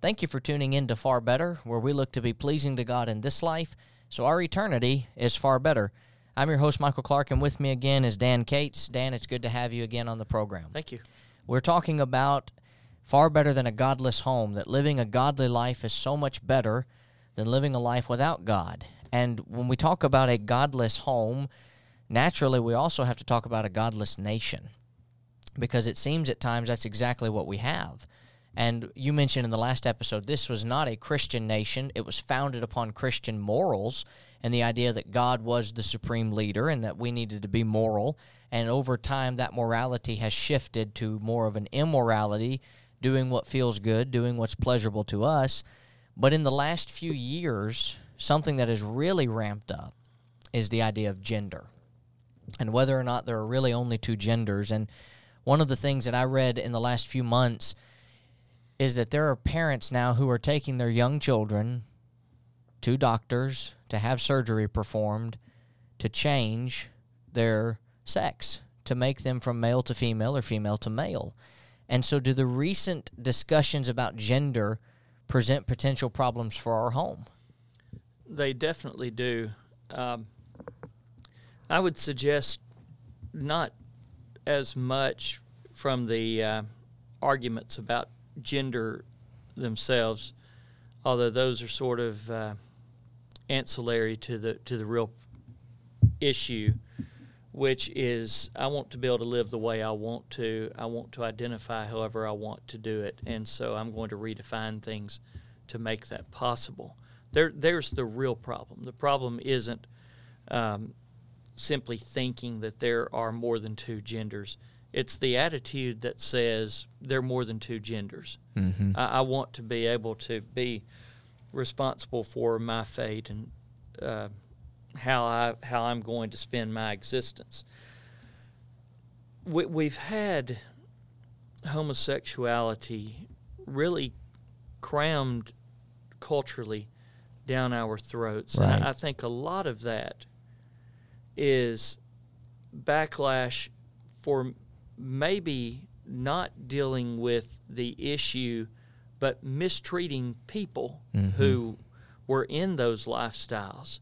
Thank you for tuning in to Far Better, where we look to be pleasing to God in this life, so our eternity is far better. I'm your host, Michael Clark, and with me again is Dan Cates. Dan, it's good to have you again on the program. Thank you. We're talking about far better than a godless home, that living a godly life is so much better than living a life without God. And when we talk about a godless home, naturally we also have to talk about a godless nation because it seems at times that's exactly what we have. And you mentioned in the last episode, this was not a Christian nation. It was founded upon Christian morals and the idea that God was the supreme leader and that we needed to be moral. And over time, that morality has shifted to more of an immorality, doing what feels good, doing what's pleasurable to us. But in the last few years, something that has really ramped up is the idea of gender and whether or not there are really only two genders. And one of the things that I read in the last few months is that there are parents now who are taking their young children to doctors to have surgery performed to change their sex, to make them from male to female or female to male. And so, do the recent discussions about gender present potential problems for our home? They definitely do. Um, I would suggest not as much from the uh, arguments about gender themselves, although those are sort of uh, ancillary to the to the real issue, which is I want to be able to live the way I want to. I want to identify however I want to do it, and so I'm going to redefine things to make that possible. There, there's the real problem. The problem isn't um, simply thinking that there are more than two genders. It's the attitude that says there are more than two genders. Mm-hmm. I, I, want to be able to be responsible for my fate and uh, how I how I'm going to spend my existence. We, we've had homosexuality really crammed culturally down our throats, right. and I, I think a lot of that is backlash for maybe not dealing with the issue, but mistreating people mm-hmm. who were in those lifestyles.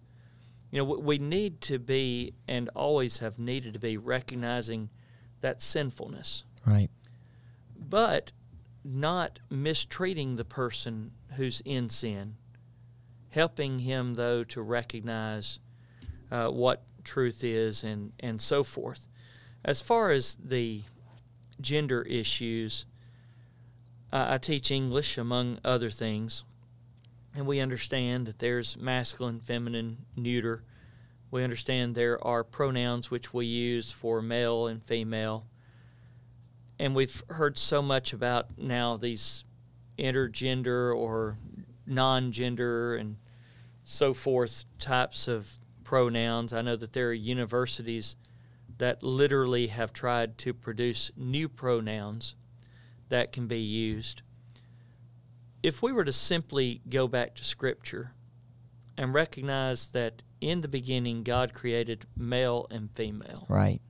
You know, we need to be and always have needed to be recognizing that sinfulness. Right. But not mistreating the person who's in sin, helping him, though, to recognize uh, what truth is and, and so forth. As far as the gender issues, uh, I teach English, among other things, and we understand that there's masculine, feminine, neuter. We understand there are pronouns which we use for male and female. And we've heard so much about now these intergender or non gender and so forth types of pronouns. I know that there are universities that literally have tried to produce new pronouns that can be used. If we were to simply go back to Scripture and recognize that in the beginning God created male and female. Right.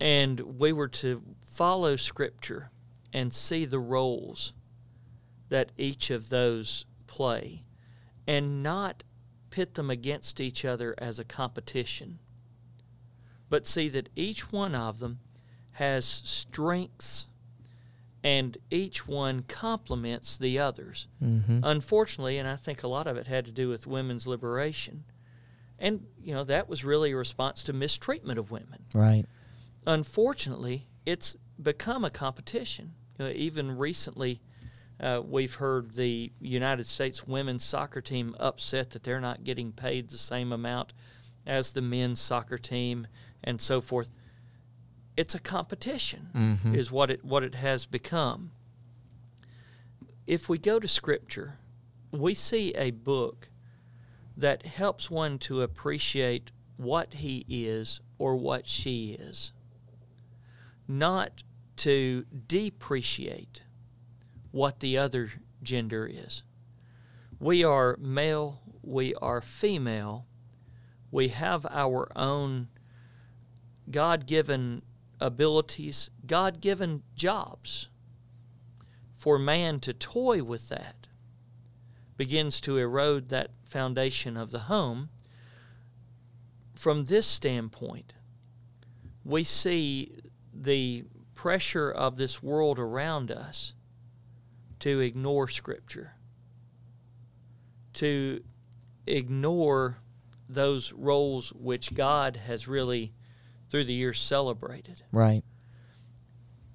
And we were to follow Scripture and see the roles that each of those play and not pit them against each other as a competition, but see that each one of them has strengths and each one complements the others. Mm-hmm. Unfortunately, and I think a lot of it had to do with women's liberation. And, you know, that was really a response to mistreatment of women. Right. Unfortunately, it's become a competition. You know, even recently, uh, we've heard the United States women's soccer team upset that they're not getting paid the same amount as the men's soccer team and so forth. It's a competition, mm-hmm. is what it what it has become. If we go to Scripture, we see a book that helps one to appreciate what he is or what she is, not to depreciate what the other gender is. We are male, we are female, we have our own God given abilities, God given jobs. for man to toy with that begins to erode that foundation of the home. From this standpoint, we see the pressure of this world around us to ignore Scripture, to ignore those roles which God has really, through the years, celebrated. Right.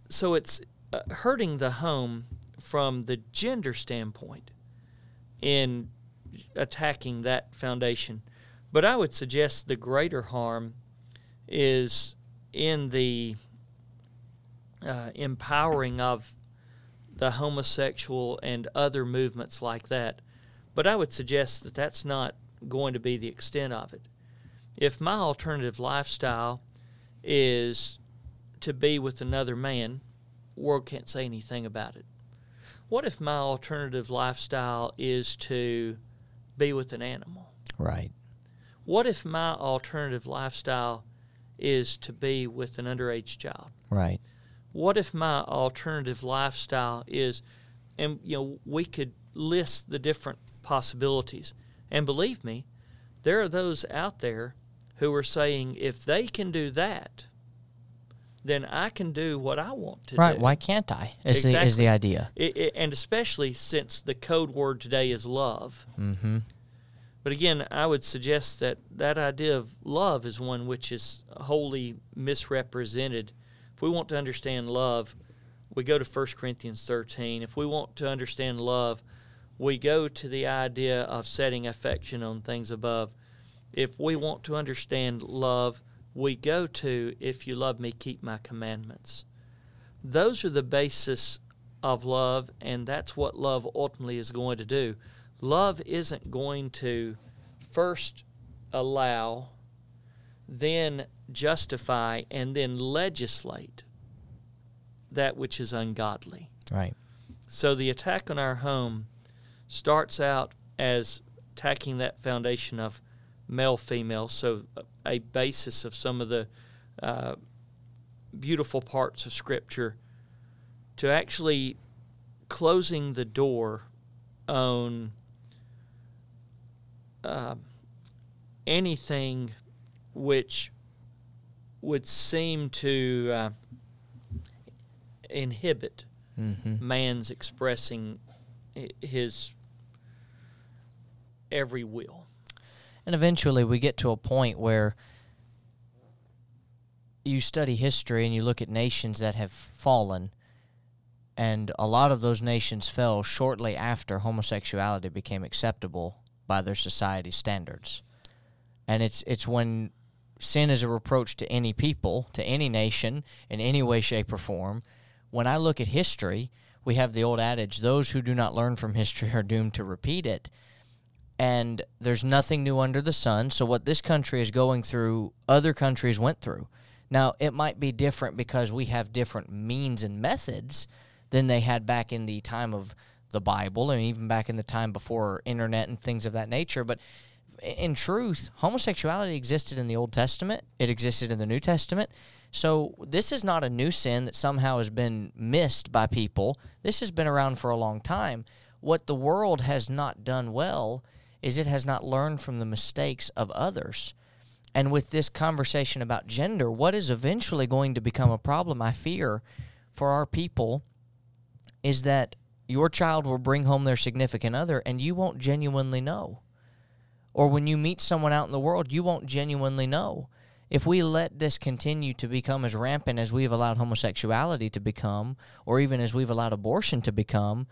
So it's uh, hurting the home from the gender standpoint in attacking that foundation. But I would suggest the greater harm is in the uh, empowering of the homosexual and other movements like that. But I would suggest that that's not going to be the extent of it. If my alternative lifestyle is to be with another man, world can't say anything about it. What if my alternative lifestyle is to be with an animal? Right. What if my alternative lifestyle is to be with an underage child? Right. What if my alternative lifestyle is, and you know, we could list the different possibilities. And believe me, there are those out there who are saying if they can do that, then I can do what I want to right. do. Right. Why can't I? Is the is the idea. It, it, and especially since the code word today is love. Mm-hmm. But again, I would suggest that that idea of love is one which is wholly misrepresented. If we want to understand love, we go to 1 Corinthians 13. If we want to understand love, we go to the idea of setting affection on things above. If we want to understand love, we go to, if you love me, keep my commandments. Those are the basis of love, and that's what love ultimately is going to do. Love isn't going to first allow, then justify, and then legislate that which is ungodly. Right. So the attack on our home starts out as attacking that foundation of male female, so a basis of some of the uh, beautiful parts of Scripture, to actually closing the door on uh, anything which would seem to uh, inhibit Mm-hmm. man's expressing his every will. And eventually we get to a point where you study history and you look at nations that have fallen, and a lot of those nations fell shortly after homosexuality became acceptable by their society standards. And it's it's when sin is a reproach to any people, to any nation, in any way, shape, or form. When I look at history, we have the old adage those who do not learn from history are doomed to repeat it and there's nothing new under the sun. So what this country is going through, other countries went through. Now it might be different because we have different means and methods than they had back in the time of the Bible and even back in the time before internet and things of that nature. But in truth, homosexuality existed in the Old Testament. It existed in the New Testament. So this is not a new sin that somehow has been missed by people. This has been around for a long time. What the world has not done well is it has not learned from the mistakes of others. And with this conversation about gender, what is eventually going to become a problem, I fear, for our people is that your child will bring home their significant other and you won't genuinely know. Or when you meet someone out in the world, you won't genuinely know. If we let this continue to become as rampant as we've allowed homosexuality to become, or even as we've allowed abortion to become,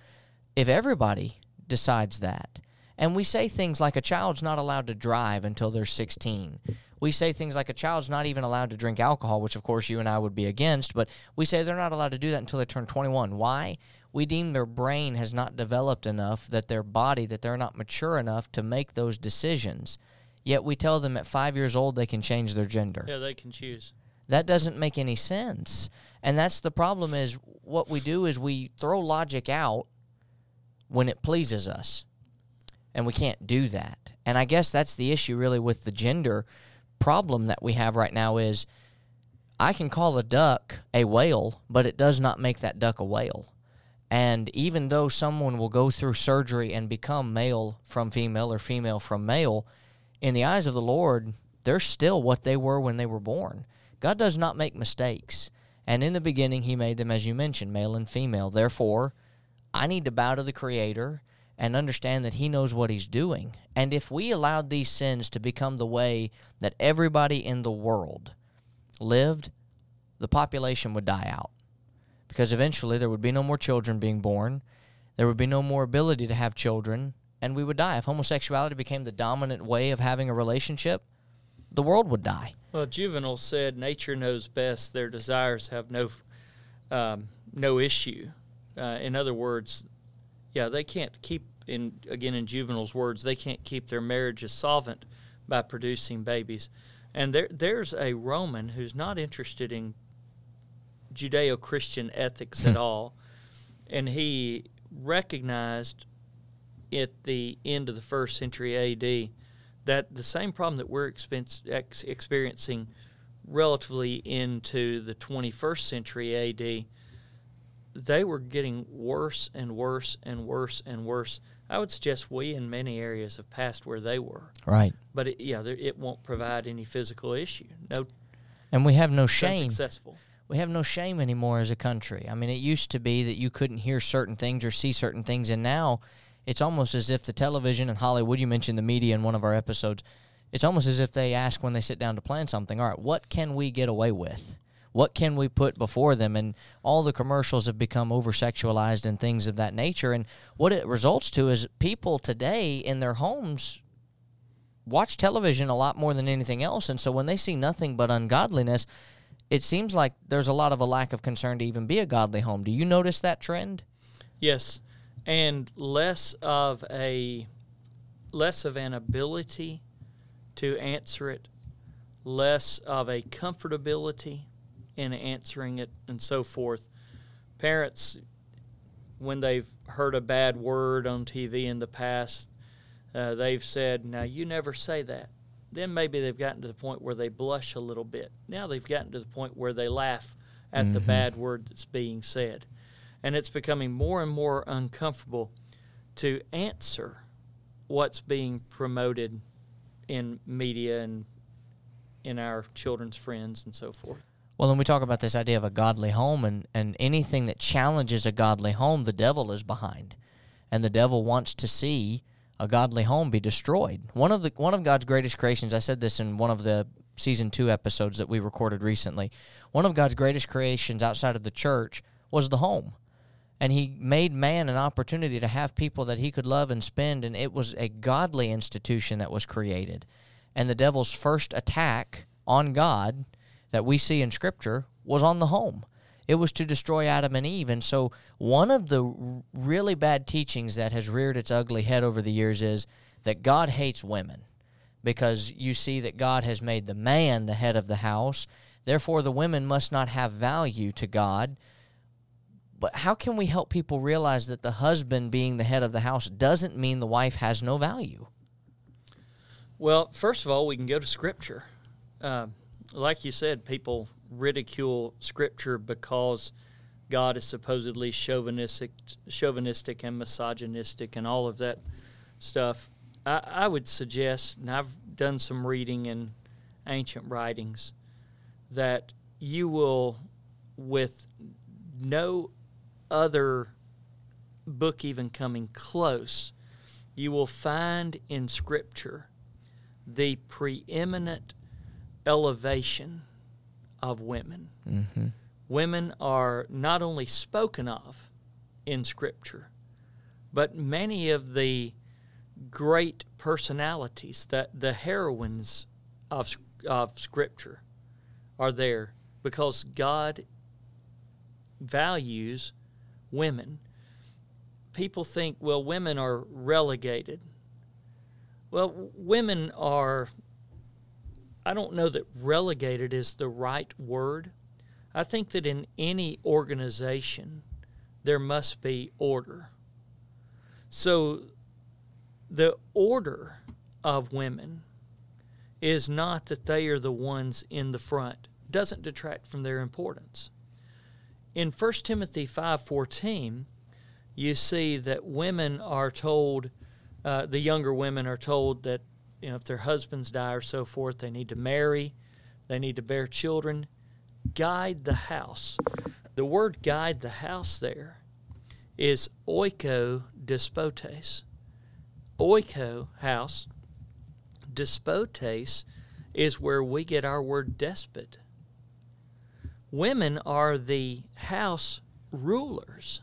if everybody decides that, and we say things like a child's not allowed to drive until they're 16. We say things like a child's not even allowed to drink alcohol, which of course you and I would be against, but we say they're not allowed to do that until they turn 21. Why? We deem their brain has not developed enough, that their body, that they're not mature enough to make those decisions. Yet we tell them at five years old they can change their gender. Yeah, they can choose. That doesn't make any sense. And that's the problem is what we do is we throw logic out when it pleases us. And we can't do that. And I guess that's the issue really with the gender problem that we have right now is I can call a duck a whale, but it does not make that duck a whale. And even though someone will go through surgery and become male from female or female from male, in the eyes of the Lord, they're still what they were when they were born. God does not make mistakes. And in the beginning, He made them, as you mentioned, male and female. Therefore, I need to bow to the Creator and understand that He knows what He's doing. And if we allowed these sins to become the way that everybody in the world lived, the population would die out. Because eventually there would be no more children being born, there would be no more ability to have children, and we would die. If homosexuality became the dominant way of having a relationship, the world would die. Well, Juvenal said, "Nature knows best; their desires have no um, no issue." Uh, in other words, yeah, they can't keep in again in Juvenal's words, they can't keep their marriages solvent by producing babies. And there there's a Roman who's not interested in Judeo-Christian ethics at all, and he recognized at the end of the first century AD that the same problem that we're ex- experiencing relatively into the 21st century AD, they were getting worse and worse and worse and worse. I would suggest we in many areas have passed where they were. Right. But it, yeah, there, it won't provide any physical issue. No. And we have no shame. Successful. We have no shame anymore as a country. I mean, it used to be that you couldn't hear certain things or see certain things, and now it's almost as if the television and Hollywood, you mentioned the media in one of our episodes, it's almost as if they ask when they sit down to plan something, all right, what can we get away with? What can we put before them? And all the commercials have become over sexualized and things of that nature. And what it results to is people today in their homes watch television a lot more than anything else. And so when they see nothing but ungodliness, it seems like there's a lot of a lack of concern to even be a godly home. Do you notice that trend? Yes and less of a less of an ability to answer it, less of a comfortability in answering it, and so forth. Parents, when they've heard a bad word on TV in the past, uh, they've said, Now you never say that. Then maybe they've gotten to the point where they blush a little bit. Now they've gotten to the point where they laugh at mm-hmm. the bad word that's being said and it's becoming more and more uncomfortable to answer what's being promoted in media and in our children's friends and so forth. Well, when we talk about this idea of a godly home and, and anything that challenges a godly home, the devil is behind. And the devil wants to see a godly home be destroyed. One of the one of God's greatest creations, I said this in one of the season 2 episodes that we recorded recently. One of God's greatest creations outside of the church was the home and he made man an opportunity to have people that he could love and spend and it was a godly institution that was created and the devil's first attack on god that we see in scripture was on the home it was to destroy adam and eve and so one of the really bad teachings that has reared its ugly head over the years is that god hates women because you see that god has made the man the head of the house therefore the women must not have value to god but how can we help people realize that the husband being the head of the house doesn't mean the wife has no value? Well, first of all, we can go to Scripture. Uh, like you said, people ridicule Scripture because God is supposedly chauvinistic, chauvinistic and misogynistic and all of that stuff. I, I would suggest, and I've done some reading in ancient writings, that you will, with no other book even coming close, you will find in Scripture the preeminent elevation of women. Mm-hmm. Women are not only spoken of in Scripture, but many of the great personalities, that the heroines of, of Scripture, are there because God values women. People think, well, women are relegated. Well, women are, I don't know that relegated is the right word. I think that in any organization, there must be order. So the order of women is not that they are the ones in the front, doesn't detract from their importance in 1 Timothy 5:14, you see that women are told, uh, the younger women are told that you know if their husbands die or so forth, they need to marry, they need to bear children, guide the house. The word guide the house there is oiko despotes. Oiko, house. Despotes is where we get our word despot. Women are the house rulers.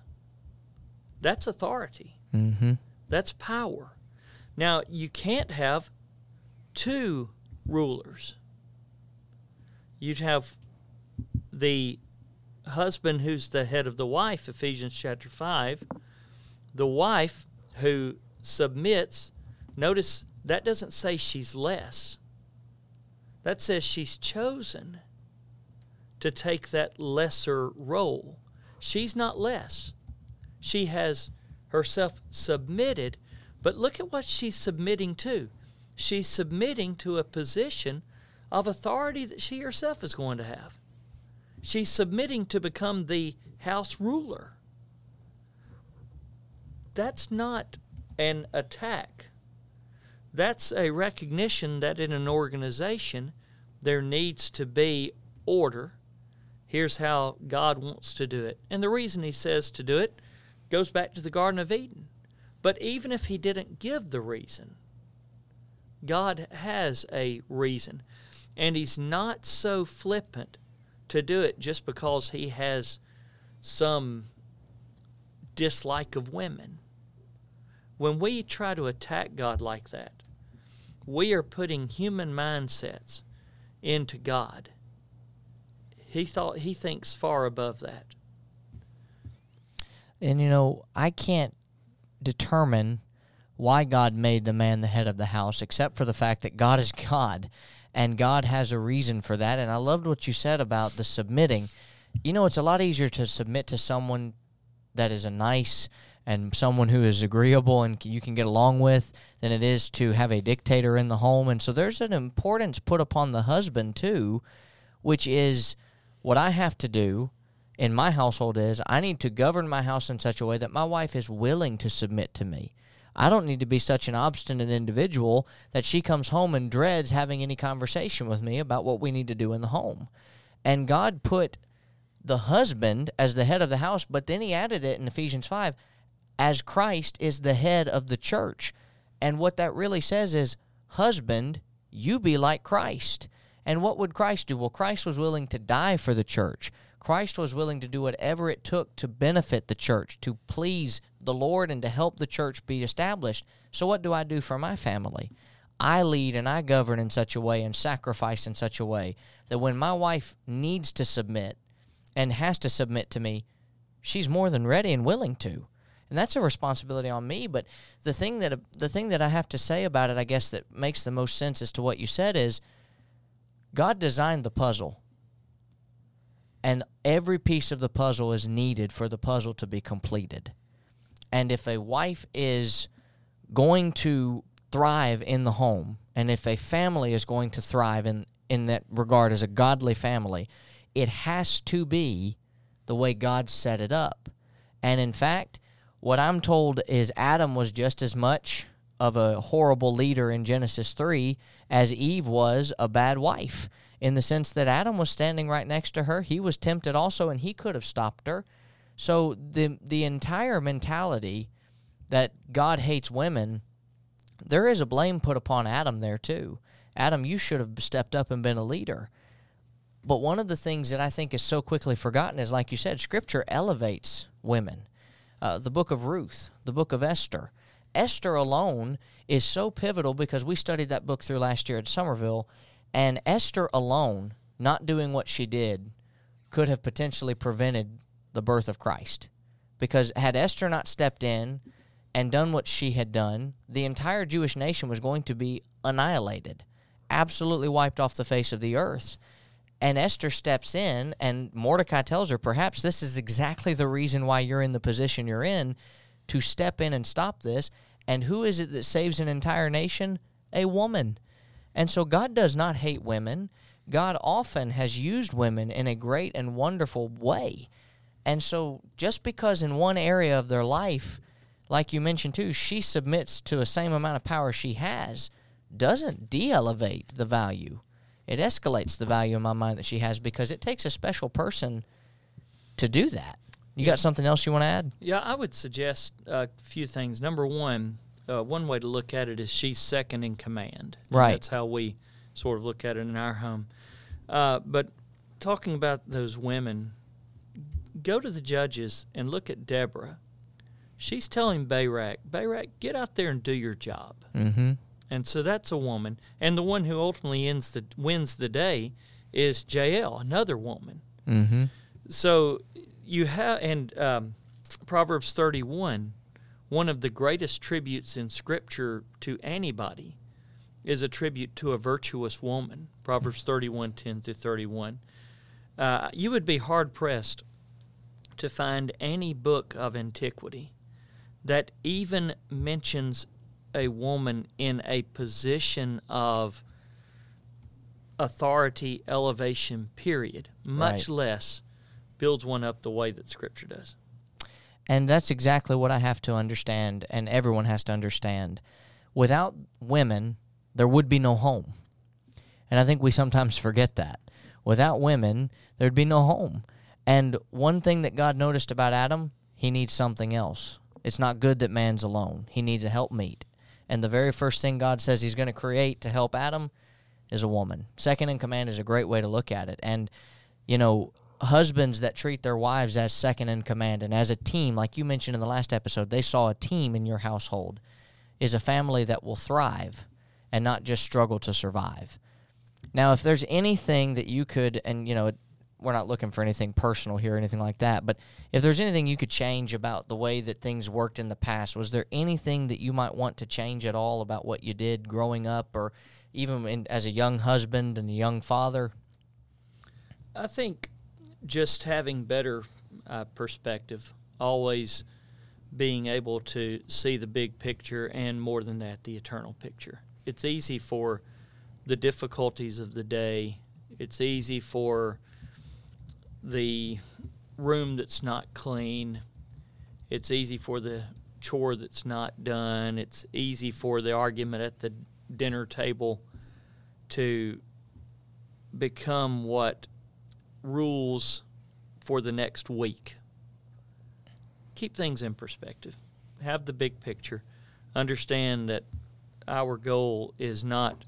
That's authority. Mm-hmm. That's power. Now, you can't have two rulers. You'd have the husband who's the head of the wife, Ephesians chapter 5, the wife who submits. Notice that doesn't say she's less, that says she's chosen to take that lesser role. She's not less. She has herself submitted, but look at what she's submitting to. She's submitting to a position of authority that she herself is going to have. She's submitting to become the house ruler. That's not an attack. That's a recognition that in an organization there needs to be order. Here's how God wants to do it. And the reason He says to do it goes back to the Garden of Eden. But even if He didn't give the reason, God has a reason. And He's not so flippant to do it just because he has some dislike of women. When we try to attack God like that, we are putting human mindsets into God. He thought he thinks far above that. And you know, I can't determine why God made the man the head of the house except for the fact that God is God and God has a reason for that. And I loved what you said about the submitting. You know, it's a lot easier to submit to someone that is a nice and someone who is agreeable and you can get along with than it is to have a dictator in the home. And so there's an importance put upon the husband too, which is what I have to do in my household is I need to govern my house in such a way that my wife is willing to submit to me. I don't need to be such an obstinate individual that she comes home and dreads having any conversation with me about what we need to do in the home. And God put the husband as the head of the house, but then he added it in Ephesians 5 as Christ is the head of the church. And what that really says is, husband, you be like Christ. And what would Christ do? Well, Christ was willing to die for the church. Christ was willing to do whatever it took to benefit the church, to please the Lord, and to help the church be established. So, what do I do for my family? I lead and I govern in such a way and sacrifice in such a way that when my wife needs to submit and has to submit to me, she's more than ready and willing to. And that's a responsibility on me. But the thing that the thing that I have to say about it, I guess, that makes the most sense as to what you said is God designed the puzzle and every piece of the puzzle is needed for the puzzle to be completed. And if a wife is going to thrive in the home, and if a family is going to thrive in, in that regard as a godly family, it has to be the way God set it up. And in fact, what I'm told is Adam was just as much of a horrible leader in Genesis 3 as Eve was a bad wife in the sense that Adam was standing right next to her. He was tempted also, and he could have stopped her. So the the entire mentality that God hates women, there is a blame put upon Adam there too. Adam, you should have stepped up and been a leader. But one of the things that I think is so quickly forgotten is, like you said, Scripture elevates women. Uh, the book of Ruth, the book of Esther. Esther alone is so pivotal because we studied that book through last year at Somerville and Esther alone, not doing what she did, could have potentially prevented the birth of Christ. Because had Esther not stepped in and done what she had done, the entire Jewish nation was going to be annihilated, absolutely wiped off the face of the earth. And Esther steps in, and Mordecai tells her, perhaps this is exactly the reason why you're in the position you're in to step in and stop this. And who is it that saves an entire nation? A woman. And so God does not hate women. God often has used women in a great and wonderful way. And so just because in one area of their life, like you mentioned too, she submits to the same amount of power she has, doesn't de elevate the value. It escalates the value in my mind that she has because it takes a special person to do that. You got something else you want to add? Yeah, I would suggest a few things. Number one, uh, one way to look at it is she's second in command. Right. That's how we sort of look at it in our home. Uh, but talking about those women, go to the judges and look at Deborah. She's telling Barak, Barak, get out there and do your job. Mm-hmm. And so that's a woman. And the one who ultimately ends the wins the day is Jael, another woman. Mm-hmm. So you have, and um, Proverbs 31, one of the greatest tributes in Scripture to anybody is a tribute to a virtuous woman. Proverbs 31, 10 through 31. Uh, you would be hard pressed to find any book of antiquity that even mentions a woman in a position of authority, elevation, period, much Right. less builds one up the way that Scripture does. And that's exactly what I have to understand, and everyone has to understand. Without women, there would be no home. And I think we sometimes forget that. Without women, there'd be no home. And one thing that God noticed about Adam, he needs something else. It's not good that man's alone. He needs a helpmeet. And the very first thing God says he's going to create to help Adam is a woman. Second in command is a great way to look at it. And, you know, husbands that treat their wives as second in command and as a team, like you mentioned in the last episode, they saw a team in your household, is a family that will thrive and not just struggle to survive. Now, if there's anything that you could, and, you know, we're not looking for anything personal here or anything like that, but if there's anything you could change about the way that things worked in the past, was there anything that you might want to change at all about what you did growing up or even in, as a young husband and a young father? I think just having better uh, perspective, always being able to see the big picture and more than that, the eternal picture. It's easy for the difficulties of the day, it's easy for the room that's not clean, it's easy for the chore that's not done, it's easy for the argument at the dinner table to become what rules for the next week. Keep things in perspective. Have the big picture. Understand that our goal is not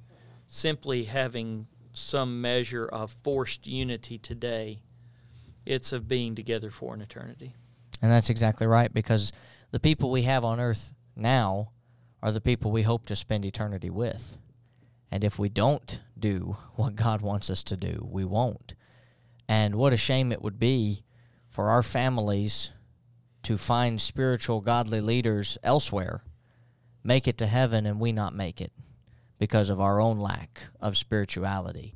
simply having some measure of forced unity today, it's of being together for an eternity. And that's exactly right because the people we have on earth now are the people we hope to spend eternity with. And if we don't do what God wants us to do, we won't. And what a shame it would be for our families to find spiritual, godly leaders elsewhere, make it to heaven, and we not make it because of our own lack of spirituality.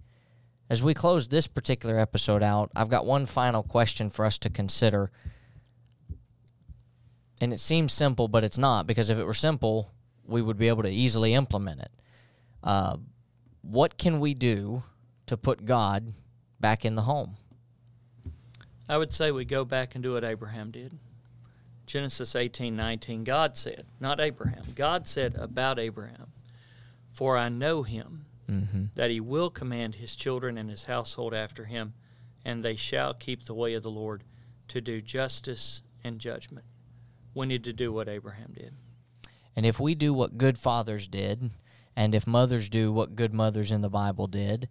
As we close this particular episode out, I've got one final question for us to consider. And it seems simple, but it's not, because if it were simple, we would be able to easily implement it. Uh, what can we do to put God back in the home? I would say we go back and do what Abraham did. Genesis 18:19 God said, not Abraham. God said about Abraham, "For I know him Mm-hmm. that he will command his children and his household after him, and they shall keep the way of the Lord to do justice and judgment." We need to do what Abraham did. And if we do what good fathers did, and if mothers do what good mothers in the Bible did,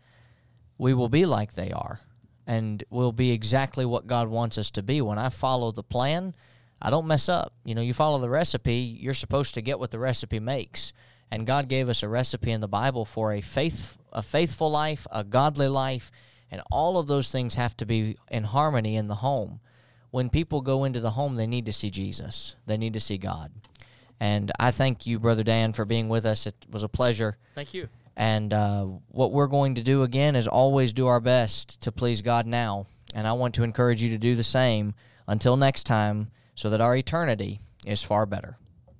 we will be like they are. And we'll be exactly what God wants us to be. When I follow the plan, I don't mess up. You know, you follow the recipe, you're supposed to get what the recipe makes. And God gave us a recipe in the Bible for a faith a faithful life, a godly life, and all of those things have to be in harmony in the home. When people go into the home, they need to see Jesus. They need to see God. And I thank you, Brother Dan, for being with us. It was a pleasure. Thank you. And uh, what we're going to do again is always do our best to please God now. And I want to encourage you to do the same until next time so that our eternity is far better.